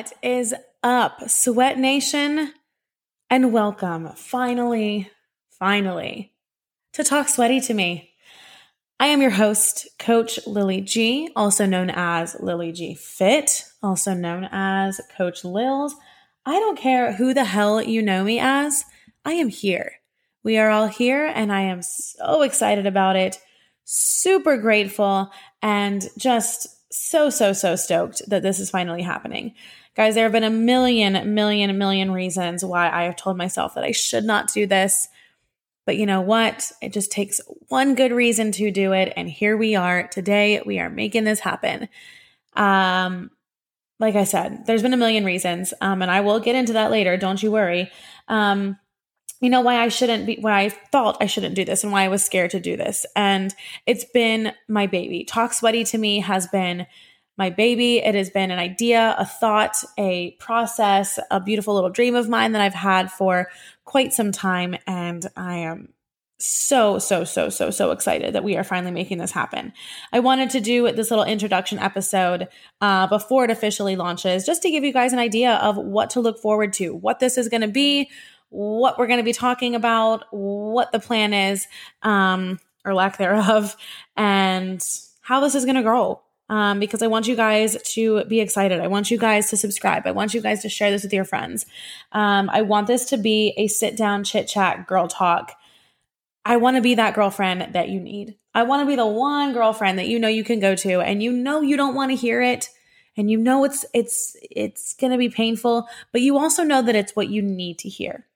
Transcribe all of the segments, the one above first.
What is up, Sweat Nation? And welcome, finally, finally, to Talk Sweaty to Me. I am your host, Coach Lily G, also known as Lily G Fit, also known as Coach Lils. I don't care who the hell you know me as, I am here. We are all here, and I am so excited about it, super grateful, and just so, so, so stoked that this is finally happening. Guys, there have been a million, million, million reasons why I have told myself that I should not do this. But you know what? It just takes one good reason to do it. And here we are. Today, we are making this happen. Um, like I said, there's been a million reasons. Um, and I will get into that later. Don't you worry. Um, you know why I shouldn't be why I thought I shouldn't do this and why I was scared to do this. And it's been my baby. Talk sweaty to me has been my baby. It has been an idea, a thought, a process, a beautiful little dream of mine that I've had for quite some time and I am so, so, so, so, so excited that we are finally making this happen. I wanted to do this little introduction episode uh, before it officially launches, just to give you guys an idea of what to look forward to, what this is going to be, what we're going to be talking about, what the plan is, um, or lack thereof, and how this is going to grow. Um, because I want you guys to be excited. I want you guys to subscribe. I want you guys to share this with your friends. Um, I want this to be a sit down, chit chat, girl talk. I want to be that girlfriend that you need. I want to be the one girlfriend that you know you can go to and you know you don't want to hear it and you know it's it's it's going to be painful, but you also know that it's what you need to hear.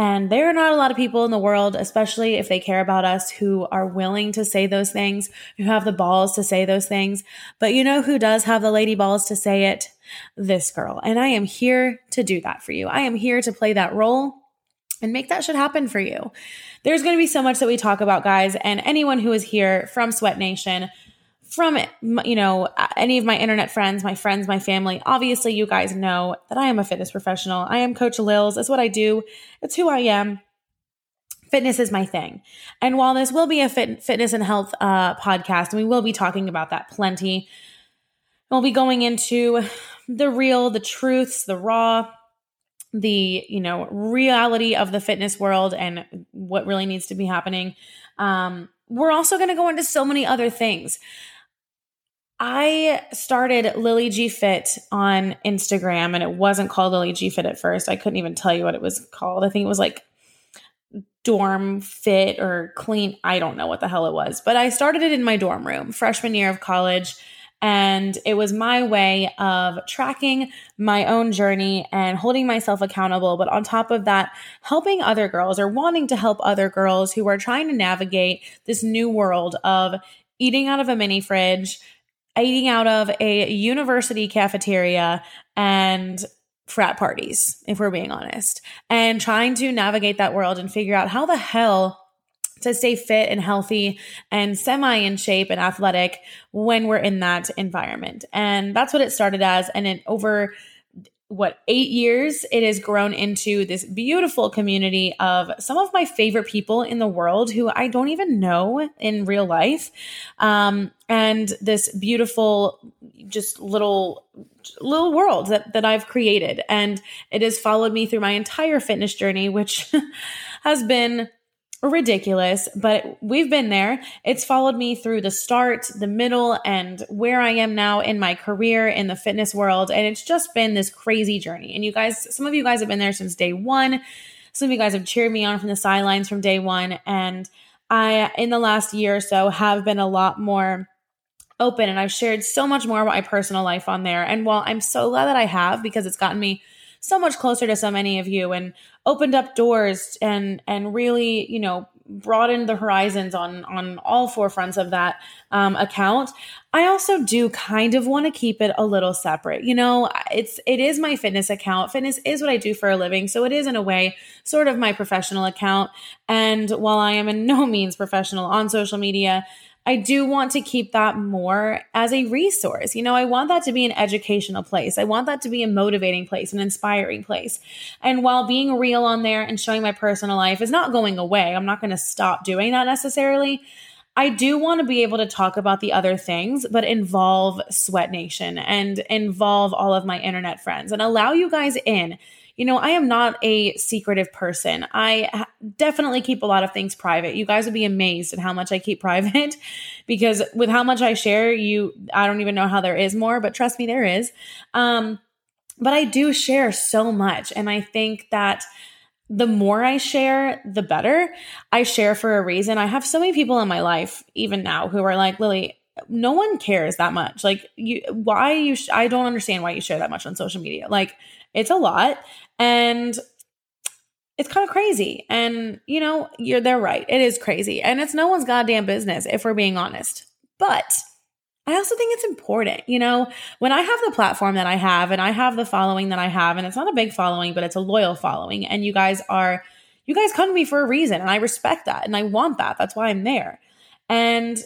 And there are not a lot of people in the world, especially if they care about us, who are willing to say those things, who have the balls to say those things. But you know who does have the lady balls to say it? This girl. And I am here to do that for you. I am here to play that role and make that shit happen for you. There's going to be so much that we talk about, guys. And anyone who is here from Sweat Nation, from you know any of my internet friends my friends my family obviously you guys know that i am a fitness professional. I am coach lils. It's what i do. It's who i am. Fitness is my thing. And while this will be a fit, fitness and health uh, podcast and we will be talking about that plenty we'll be going into the real the truths the raw the you know reality of the fitness world and what really needs to be happening. Um, we're also going to go into so many other things I started Lily G Fit on Instagram and it wasn't called Lily G Fit at first. I couldn't even tell you what it was called. I think it was like dorm fit or clean. I don't know what the hell it was, but I started it in my dorm room, freshman year of college. And it was my way of tracking my own journey and holding myself accountable. But on top of that, helping other girls or wanting to help other girls who are trying to navigate this new world of eating out of a mini fridge, eating out of a university cafeteria and frat parties, if we're being honest, and trying to navigate that world and figure out how the hell to stay fit and healthy and semi in shape and athletic when we're in that environment. And that's what it started as. And it over what eight years it has grown into this beautiful community of some of my favorite people in the world who i don't even know in real life. Um, and this beautiful just little little world that, that i've created. And it has followed me through my entire fitness journey which has been ridiculous, but we've been there. It's followed me through the start, the middle, and where I am now in my career in the fitness world. And it's just been this crazy journey. And you guys, some of you guys have been there since day one. Some of you guys have cheered me on from the sidelines from day one. And I, in the last year or so, have been a lot more open and I've shared so much more about my personal life on there. And while I'm so glad that I have because it's gotten me so much closer to so many of you and opened up doors and and really you know broadened the horizons on on all four fronts of that um, account. I also do kind of want to keep it a little separate. You know it's it is my fitness account. Fitness is what i do for a living so it is in a way sort of my professional account. And while i am in no means professional on social media I do want to keep that more as a resource. You know, I want that to be an educational place. I want that to be a motivating place, an inspiring place. And while being real on there and showing my personal life is not going away, I'm not going to stop doing that necessarily. I do want to be able to talk about the other things, but involve Sweat Nation and involve all of my internet friends and allow you guys in. You know, I am not a secretive person. I definitely keep a lot of things private. You guys would be amazed at how much I keep private because with how much I share, you I don't even know how there is more, but trust me there is. Um but I do share so much and I think that the more I share, the better. I share for a reason. I have so many people in my life, even now, who are like, Lily, no one cares that much. Like, you, why you, sh- I don't understand why you share that much on social media. Like, it's a lot. And it's kind of crazy. And, you know, you're, they're right. It is crazy. And it's no one's goddamn business, if we're being honest. But I also think it's important, you know, when I have the platform that I have and I have the following that I have, and it's not a big following, but it's a loyal following, and you guys are, you guys come to me for a reason, and I respect that and I want that. That's why I'm there. And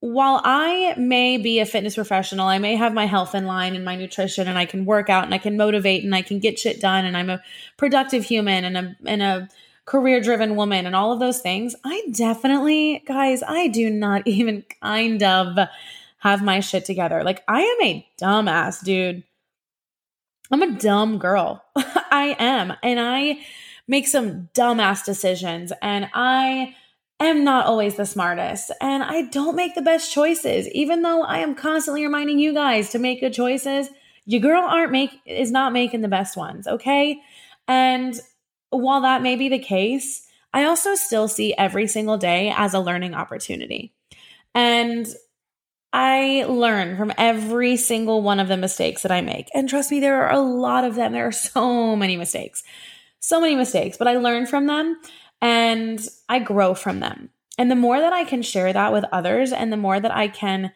while I may be a fitness professional, I may have my health in line and my nutrition, and I can work out and I can motivate and I can get shit done, and I'm a productive human and a, and a, career driven woman and all of those things, I definitely, guys, I do not even kind of have my shit together. Like, I am a dumbass, dude. I'm a dumb girl. I am. And I make some dumbass decisions. And I am not always the smartest. And I don't make the best choices, even though I am constantly reminding you guys to make good choices. Your girl aren't make is not making the best ones, okay? And while that may be the case, I also still see every single day as a learning opportunity. And I learn from every single one of the mistakes that I make. And trust me, there are a lot of them. There are so many mistakes, so many mistakes, but I learn from them and I grow from them. And the more that I can share that with others and the more that I can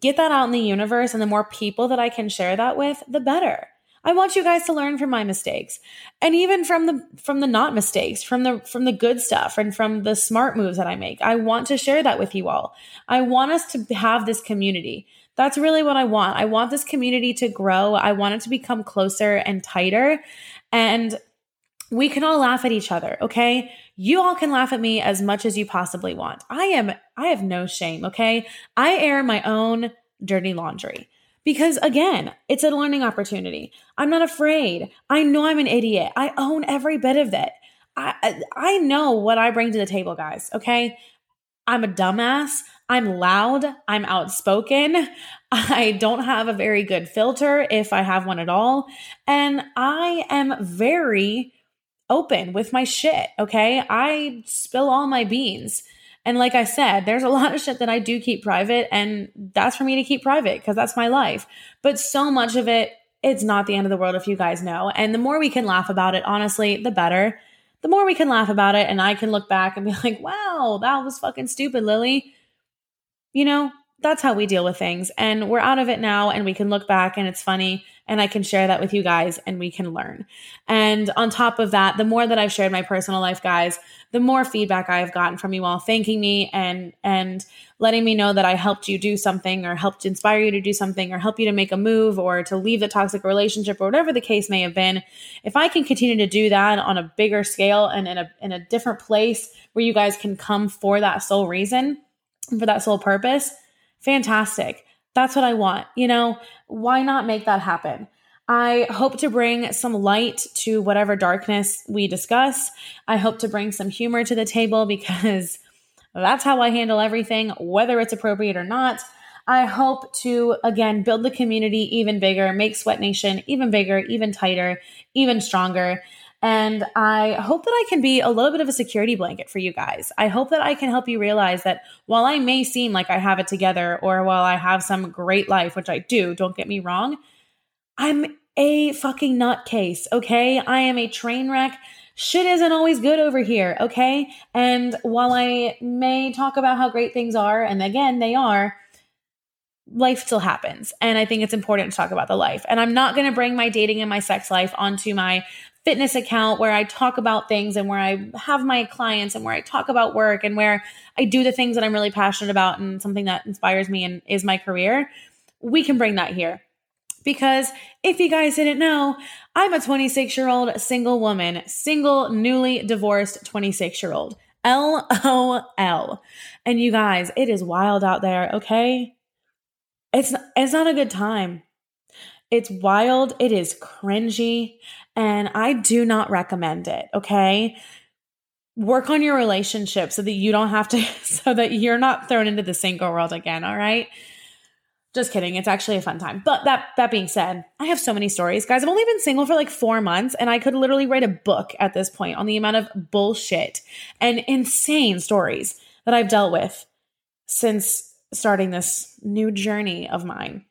get that out in the universe and the more people that I can share that with, the better. I want you guys to learn from my mistakes. And even from the from the not mistakes, from the from the good stuff and from the smart moves that I make. I want to share that with you all. I want us to have this community. That's really what I want. I want this community to grow. I want it to become closer and tighter and we can all laugh at each other, okay? You all can laugh at me as much as you possibly want. I am I have no shame, okay? I air my own dirty laundry because again, it's a learning opportunity. I'm not afraid. I know I'm an idiot. I own every bit of it. I I know what I bring to the table, guys, okay? I'm a dumbass. I'm loud. I'm outspoken. I don't have a very good filter if I have one at all, and I am very open with my shit, okay? I spill all my beans. And like I said, there's a lot of shit that I do keep private, and that's for me to keep private because that's my life. But so much of it, it's not the end of the world if you guys know. And the more we can laugh about it, honestly, the better. The more we can laugh about it, and I can look back and be like, wow, that was fucking stupid, Lily. You know, that's how we deal with things. And we're out of it now, and we can look back and it's funny and I can share that with you guys and we can learn. And on top of that, the more that I've shared my personal life, guys, the more feedback I've gotten from you all thanking me and and letting me know that I helped you do something or helped inspire you to do something or help you to make a move or to leave the toxic relationship or whatever the case may have been. If I can continue to do that on a bigger scale and in a in a different place where you guys can come for that sole reason, for that sole purpose, fantastic. That's what I want. You know, why not make that happen? I hope to bring some light to whatever darkness we discuss. I hope to bring some humor to the table because that's how I handle everything, whether it's appropriate or not. I hope to, again, build the community even bigger, make Sweat Nation even bigger, even tighter, even stronger. And I hope that I can be a little bit of a security blanket for you guys. I hope that I can help you realize that while I may seem like I have it together or while I have some great life, which I do, don't get me wrong, I'm a fucking nutcase, okay? I am a train wreck. Shit isn't always good over here, okay? And while I may talk about how great things are, and again, they are, life still happens. And I think it's important to talk about the life. And I'm not going to bring my dating and my sex life onto my fitness account where I talk about things and where I have my clients and where I talk about work and where I do the things that I'm really passionate about and something that inspires me and is my career, we can bring that here. Because if you guys didn't know, I'm a 26 year old single woman, single, newly divorced 26 year old. LOL. And you guys, it is wild out there, okay? It's it's not a good time. It's wild, it is cringy, and I do not recommend it, okay? Work on your relationship so that you don't have to so that you're not thrown into the single world again, all right? Just kidding. It's actually a fun time. But that that being said, I have so many stories. Guys, I've only been single for like 4 months and I could literally write a book at this point on the amount of bullshit and insane stories that I've dealt with since starting this new journey of mine.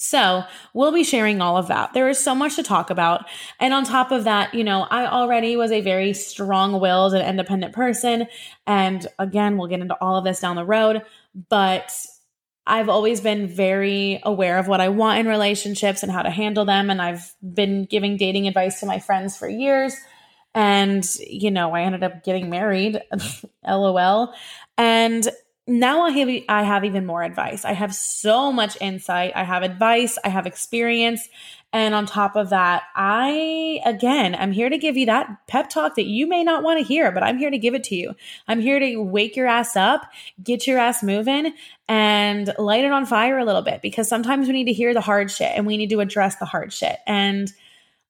So, we'll be sharing all of that. There is so much to talk about. And on top of that, you know, I already was a very strong willed and independent person. And again, we'll get into all of this down the road. But I've always been very aware of what I want in relationships and how to handle them. And I've been giving dating advice to my friends for years. And, you know, I ended up getting married, lol. And now I have, I have even more advice. I have so much insight. I have advice. I have experience. And on top of that, I, again, I'm here to give you that pep talk that you may not want to hear, but I'm here to give it to you. I'm here to wake your ass up, get your ass moving, and light it on fire a little bit because sometimes we need to hear the hard shit and we need to address the hard shit. And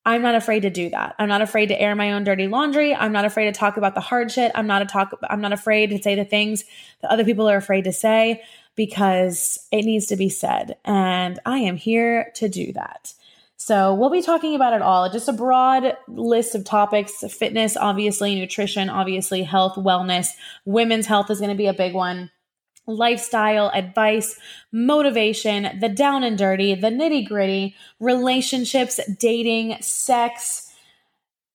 I'm not afraid to do that. I'm not afraid to air my own dirty laundry. I'm not afraid to talk about the hard shit. I'm not a talk I'm not afraid to say the things that other people are afraid to say because it needs to be said. And I am here to do that. So we'll be talking about it all, just a broad list of topics fitness, obviously, nutrition, obviously, health, wellness. Women's health is going to be a big one. Lifestyle, advice, motivation, the down and dirty, the nitty gritty, relationships, dating, sex,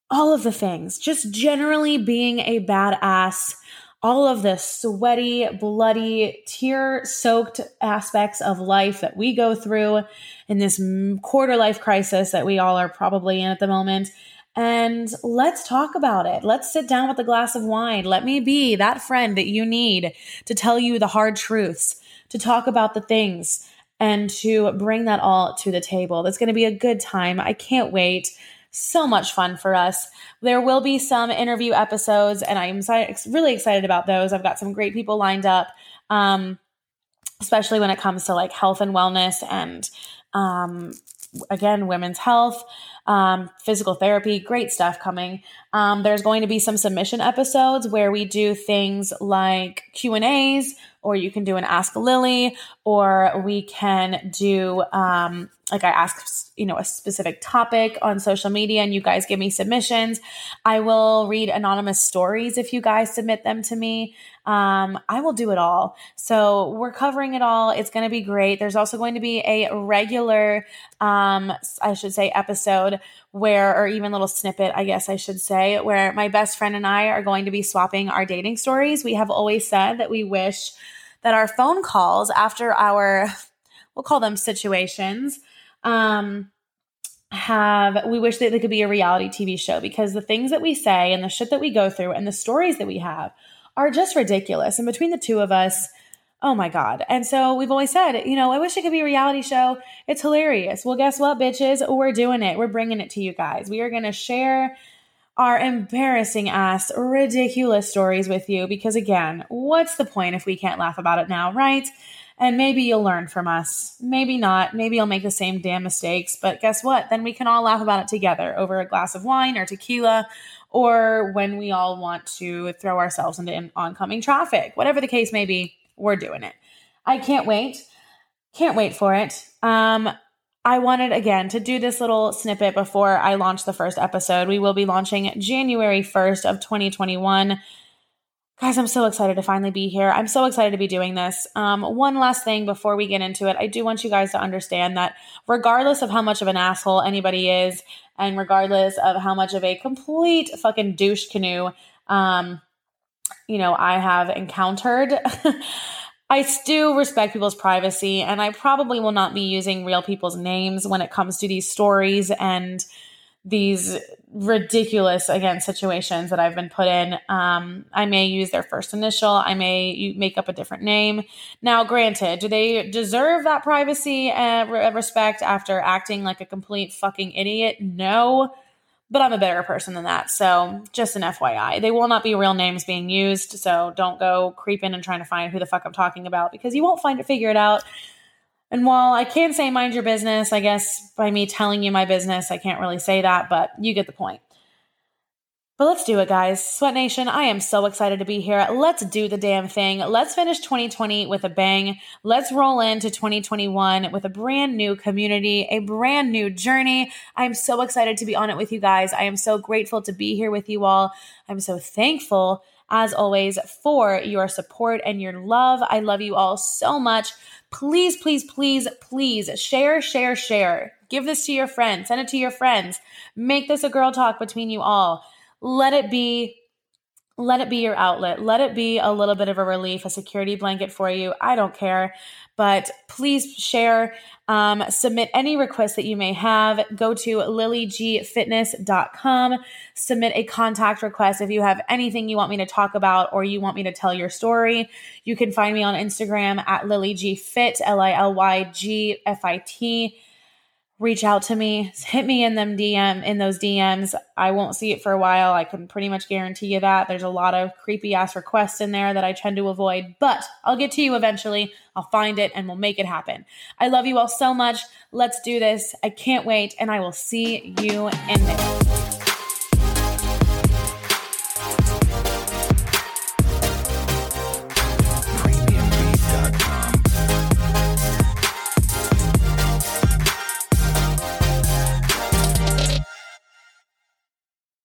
all of the things. Just generally being a badass all of the sweaty, bloody, tear soaked aspects of life that we go through in this quarter life crisis that we all are probably in at the moment. And let's talk about it. Let's sit down with a glass of wine. Let me be that friend that you need to tell you the hard truths, to talk about the things, and to bring that all to the table. That's going to be a good time. I can't wait so much fun for us. There will be some interview episodes, and I'm really excited about those. I've got some great people lined up, um, especially when it comes to like health and wellness and um, again, women's health, um, physical therapy, great stuff coming. Um, there's going to be some submission episodes where we do things like Q and A's, or you can do an Ask Lily, or we can do um, like I ask, you know, a specific topic on social media and you guys give me submissions. I will read anonymous stories if you guys submit them to me. Um, I will do it all. So we're covering it all. It's going to be great. There's also going to be a regular, um, I should say, episode where, or even little snippet, I guess I should say, where my best friend and I are going to be swapping our dating stories. We have always said that we wish that our phone calls after our, we'll call them situations, um, have we wish that they could be a reality TV show because the things that we say and the shit that we go through and the stories that we have are just ridiculous. And between the two of us, oh my God. And so we've always said, you know, I wish it could be a reality show. It's hilarious. Well, guess what, bitches? We're doing it. We're bringing it to you guys. We are going to share our embarrassing ass, ridiculous stories with you because, again, what's the point if we can't laugh about it now, right? and maybe you'll learn from us. Maybe not. Maybe you'll make the same damn mistakes. But guess what? Then we can all laugh about it together over a glass of wine or tequila, or when we all want to throw ourselves into oncoming traffic. Whatever the case may be, we're doing it. I can't wait. Can't wait for it. Um, I wanted again to do this little snippet before I launch the first episode. We will be launching January 1st of 2021. Guys, I'm so excited to finally be here. I'm so excited to be doing this. Um, one last thing before we get into it, I do want you guys to understand that regardless of how much of an asshole anybody is, and regardless of how much of a complete fucking douche canoe, um, you know, I have encountered, I still respect people's privacy, and I probably will not be using real people's names when it comes to these stories and these ridiculous again situations that I've been put in. Um, I may use their first initial. I may make up a different name. Now, granted, do they deserve that privacy and respect after acting like a complete fucking idiot? No. But I'm a better person than that. So just an FYI. They will not be real names being used. So don't go creeping and trying to find who the fuck I'm talking about because you won't find it, figure it out. And while I can say mind your business, I guess by me telling you my business, I can't really say that, but you get the point. But let's do it, guys. Sweat Nation, I am so excited to be here. Let's do the damn thing. Let's finish 2020 with a bang. Let's roll into 2021 with a brand new community, a brand new journey. I am so excited to be on it with you guys. I am so grateful to be here with you all. I'm so thankful, as always, for your support and your love. I love you all so much. Please, please, please, please share, share, share. Give this to your friends, send it to your friends. Make this a girl talk between you all let it be let it be your outlet. Let it be a little bit of a relief, a security blanket for you. I don't care. But please share, um, submit any requests that you may have. Go to lilygfitness.com, submit a contact request if you have anything you want me to talk about or you want me to tell your story. You can find me on Instagram at lilygfit, L I L Y G F I T reach out to me, hit me in them DM in those DMs. I won't see it for a while. I can pretty much guarantee you that. There's a lot of creepy ass requests in there that I tend to avoid, but I'll get to you eventually. I'll find it and we'll make it happen. I love you all so much. Let's do this. I can't wait and I will see you in there.